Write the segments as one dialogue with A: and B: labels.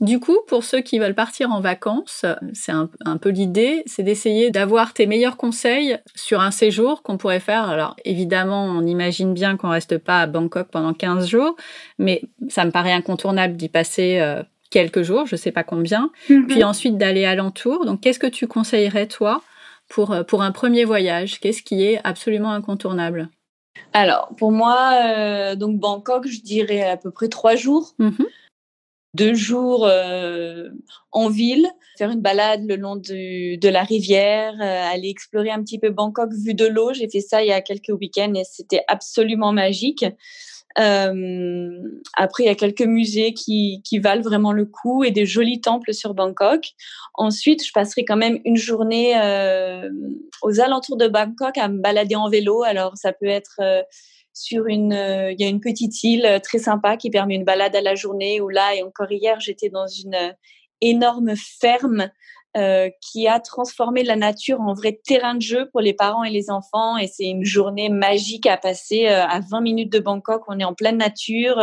A: Du coup, pour ceux qui veulent partir en vacances, c'est un, peu l'idée, c'est d'essayer d'avoir tes meilleurs conseils sur un séjour qu'on pourrait faire. Alors évidemment, on imagine bien qu'on reste pas à Bangkok pendant 15 jours, mais ça me paraît incontournable d'y passer euh, quelques jours, je sais pas combien, mhm. puis ensuite d'aller alentour. Donc qu'est-ce que tu conseillerais toi pour, euh, pour un premier voyage? Qu'est-ce qui est absolument incontournable?
B: Alors, pour moi, euh, donc Bangkok, je dirais à peu près trois jours. Mhm deux jours euh, en ville, faire une balade le long de la rivière, euh, aller explorer un petit peu Bangkok vu de l'eau. J'ai fait ça il y a quelques week-ends et c'était absolument magique. Euh, après, il y a quelques musées qui, qui, valent vraiment le coup et des jolis temples sur Bangkok. Ensuite, je passerai quand même une journée aux alentours de Bangkok à me balader en vélo. Alors, ça peut être sur une, euh, il y a une petite île euh, très sympa qui permet une balade à la journée. Où là et encore hier, j'étais dans une euh, énorme ferme qui a transformé la nature en vrai terrain de jeu pour les parents et les enfants. Et c'est une journée magique à passer à 20 minutes de Bangkok. On est en pleine nature,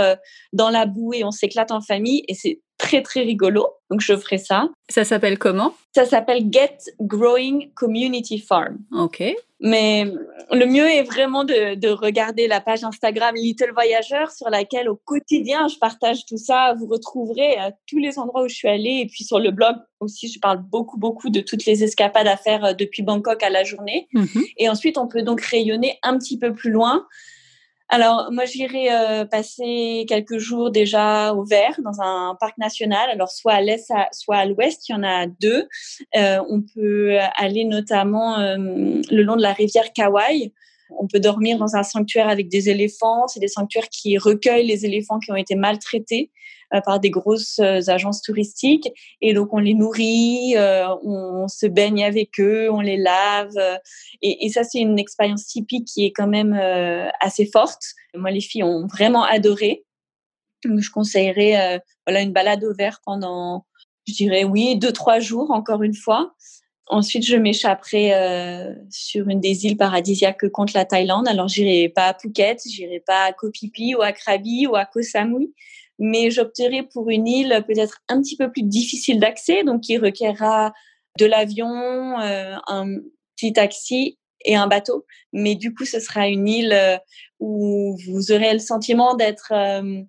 B: dans la boue et on s'éclate en famille. Et c'est très très rigolo. Donc je ferai ça.
A: Ça s'appelle comment?
B: Ça s'appelle Get Growing Community Farm.
A: Ok.
B: Mais le mieux est vraiment de, de, regarder la page Instagram Little Voyageur sur laquelle au quotidien je partage tout ça. Vous retrouverez à euh, tous les endroits où je suis allée et puis sur le blog aussi je parle beaucoup beaucoup de toutes les escapades à faire euh, depuis Bangkok à la journée. Mhm. Et ensuite on peut donc rayonner un petit peu plus loin alors, moi, j'irai euh, passer quelques jours déjà au vert dans un parc national. Alors, soit à l'est, soit à l'ouest, il y en a deux. Euh, on peut aller notamment euh, le long de la rivière Kauai. On peut dormir dans un sanctuaire avec des éléphants. C'est des sanctuaires qui recueillent les éléphants qui ont été maltraités. Euh, par des grosses euh, agences touristiques. Et donc, on les nourrit, euh, on, se baigne avec eux, on les lave. Et, ça, c'est une expérience typique qui est quand même assez forte. Moi, les filles ont vraiment adoré. je conseillerais voilà, une balade au vert pendant, je dirais oui, deux, trois jours, encore une fois. Ensuite, je m'échapperai sur une des îles paradisiaques que compte la Thaïlande. Alors, j'irai pas à Phuket, j'irai pas à Koh Phi Phi ou à Krabi ou à Koh Samui mais j'opterai pour une île peut-être un petit peu plus difficile d'accès, donc qui requerra de l'avion, euh, un petit taxi et un bateau. Mais du coup, ce sera une île euh, où vous aurez le sentiment d'être euh,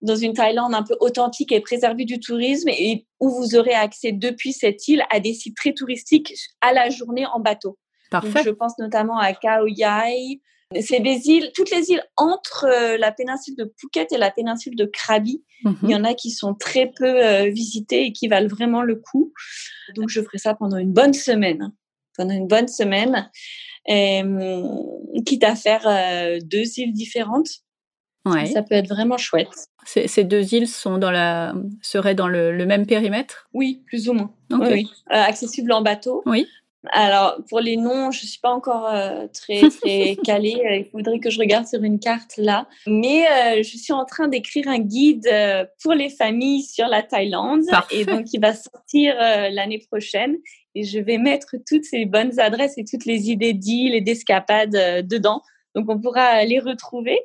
B: dans une Thaïlande un peu authentique et préservée du tourisme et où vous aurez accès depuis cette île à des sites très touristiques à la journée en bateau.
A: Parfait.
B: je pense notamment à Khao Yai, c'est des îles, toutes les îles entre euh, la péninsule de Phuket et la péninsule de Krabi. Il y mhm. en a qui sont très peu euh, visitées et qui valent vraiment le coup. Donc, je ferai ça pendant une bonne semaine. Pendant une bonne semaine. Hum, quitte à faire euh, deux îles différentes. Ça peut être vraiment chouette.
A: Ces, deux îles sont dans la, seraient dans le, même périmètre?
B: Oui, plus ou moins. Oui, accessible en bateau.
A: Oui.
B: Alors, pour les noms, je suis pas encore euh, très, très calée. Euh, il faudrait que je regarde sur une carte là. Mais euh, je suis en train d'écrire un guide pour les familles sur la Thaïlande. Et donc, il va sortir l'année prochaine. Et je vais mettre toutes ces bonnes adresses et toutes les idées d'îles et d'escapades dedans. Donc, on pourra les retrouver.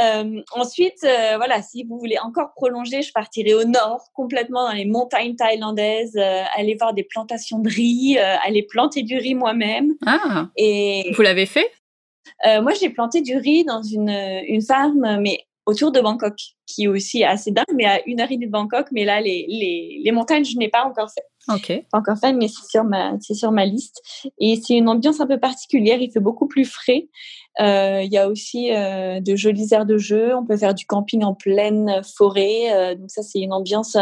B: Euh, ensuite, euh, voilà, si vous voulez encore prolonger, je partirai au nord, complètement dans les montagnes thaïlandaises, euh, aller voir des plantations de riz, aller planter du riz moi-même.
A: Ah. Et vous l'avez fait?
B: Moi, j'ai planté du riz dans une une ferme, mais autour de Bangkok, qui est aussi assez dingue, mais à une heure et demie de Bangkok. Mais là, les, les, les montagnes, je n'ai pas encore fait.
A: Ok.
B: Pas encore fait, mais c'est sur ma, c'est sur ma liste. Et c'est une ambiance un peu particulière. Il fait beaucoup plus frais. Euh, il y a aussi euh, de jolies aires de jeu. On peut faire du camping en pleine forêt. Euh, donc ça, c'est une ambiance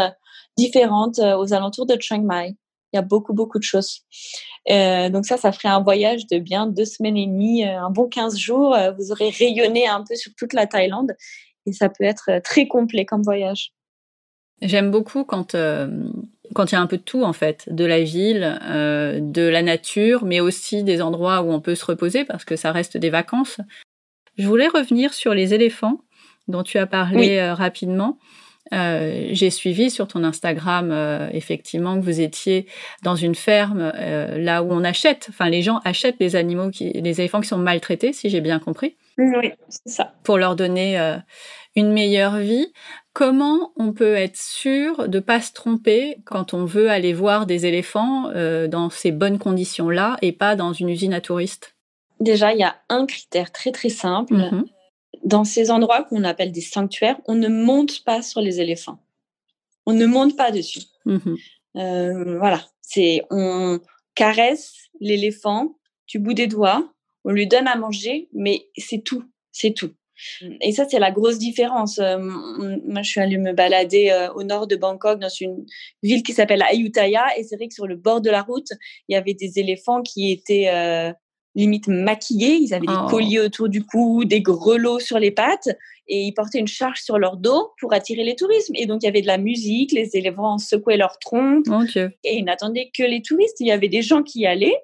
B: différente aux alentours de Chiang Mai. Il y a beaucoup, beaucoup de choses. donc ça, ça ferait un voyage de bien deux semaines et demie, un bon 15 jours. vous aurez rayonné un peu sur toute la Thaïlande et ça peut être très complet comme voyage.
A: J'aime beaucoup quand quand il y a un peu de tout en fait, de la ville, euh, de la nature, mais aussi des endroits où on peut se reposer parce que ça reste des vacances. Je voulais revenir sur les éléphants dont tu as parlé euh, rapidement. Euh, j'ai suivi sur ton Instagram euh, effectivement que vous étiez dans une ferme euh, là où on achète, enfin les gens achètent les animaux, qui, les éléphants qui sont maltraités, si j'ai bien compris.
B: Oui, c'est ça.
A: Pour leur donner une meilleure vie. Comment on peut être sûr de pas se tromper quand on veut aller voir des éléphants euh, dans ces bonnes conditions-là et pas dans une usine à touristes?
B: Déjà, il y a un critère très très simple. Mhm. Dans ces endroits qu'on appelle des sanctuaires, on ne monte pas sur les éléphants. On ne monte pas dessus. Mhm. Euh, voilà, c'est on caresse l'éléphant du bout des doigts, on lui donne à manger, mais c'est tout, c'est tout. Et ça, c'est la grosse différence. Euh, moi, je suis allée me balader euh, au nord de Bangkok, dans une ville qui s'appelle Ayutthaya. Et c'est vrai que sur le bord de la route, il y avait des éléphants qui étaient euh, limite maquillés. Ils avaient des oh. colliers autour du cou, des grelots sur les pattes. Et ils portaient une charge sur leur dos pour attirer les touristes. Et donc, il y avait de la musique, les éléphants secouaient leur tronc. Et ils n'attendaient que les touristes. Il y avait des gens qui y allaient.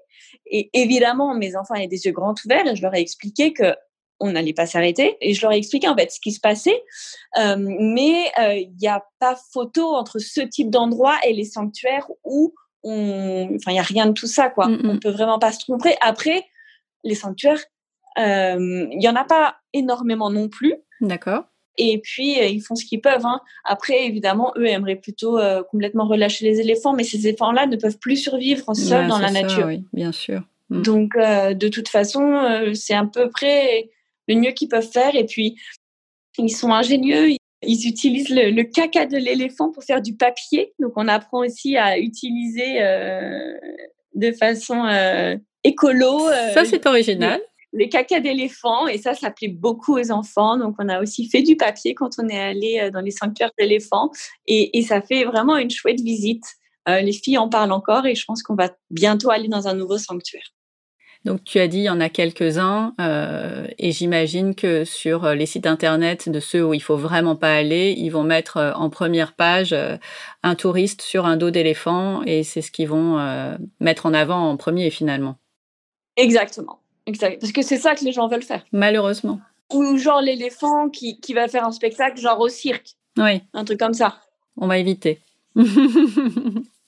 B: Et évidemment, mes enfants avaient des yeux grands ouverts et je leur ai expliqué que on n'allait pas s'arrêter. Et je leur ai expliqué en fait ce qui se passait. Euh, mais euh, il n'y a pas photo entre ce type d'endroit et les sanctuaires où on, enfin, il n'y a rien de tout ça, quoi. Mm. On peut vraiment pas se tromper. Après, les sanctuaires, euh, il y en a pas énormément non plus.
A: D'accord.
B: Et puis, ils font ce qu'ils peuvent. Hein. Après, évidemment, eux aimeraient plutôt complètement relâcher les éléphants, mais ces éléphants-là ne peuvent plus survivre seuls dans la nature.
A: Oui, bien sûr. Mm.
B: Donc, de toute façon, c'est à peu près le mieux qu'ils peuvent faire. Et puis, ils sont ingénieux. Ils utilisent le, caca de l'éléphant pour faire du papier. Donc, on apprend aussi à utiliser euh, de façon euh, écolo.
A: Euh, ça, c'est original.
B: Le, caca d'éléphant. Et ça, ça plaît beaucoup aux enfants. Donc, on a aussi fait du papier quand on est allé dans les sanctuaires d'éléphants. Et, et, ça fait vraiment une chouette visite. les filles en parlent encore et je pense qu'on va bientôt aller dans un nouveau sanctuaire.
A: Donc tu as dit il y en a quelques-uns euh, et j'imagine que sur euh, les sites internet de ceux où il faut vraiment pas aller, ils vont mettre euh, en première page un touriste sur un dos d'éléphant et c'est ce qu'ils vont mettre en avant en premier finalement.
B: Exactement. Exact. Parce que c'est ça que les gens veulent faire.
A: Malheureusement.
B: Ou genre l'éléphant qui, qui va faire un spectacle genre au cirque.
A: Oui.
B: Un truc comme ça.
A: On va éviter.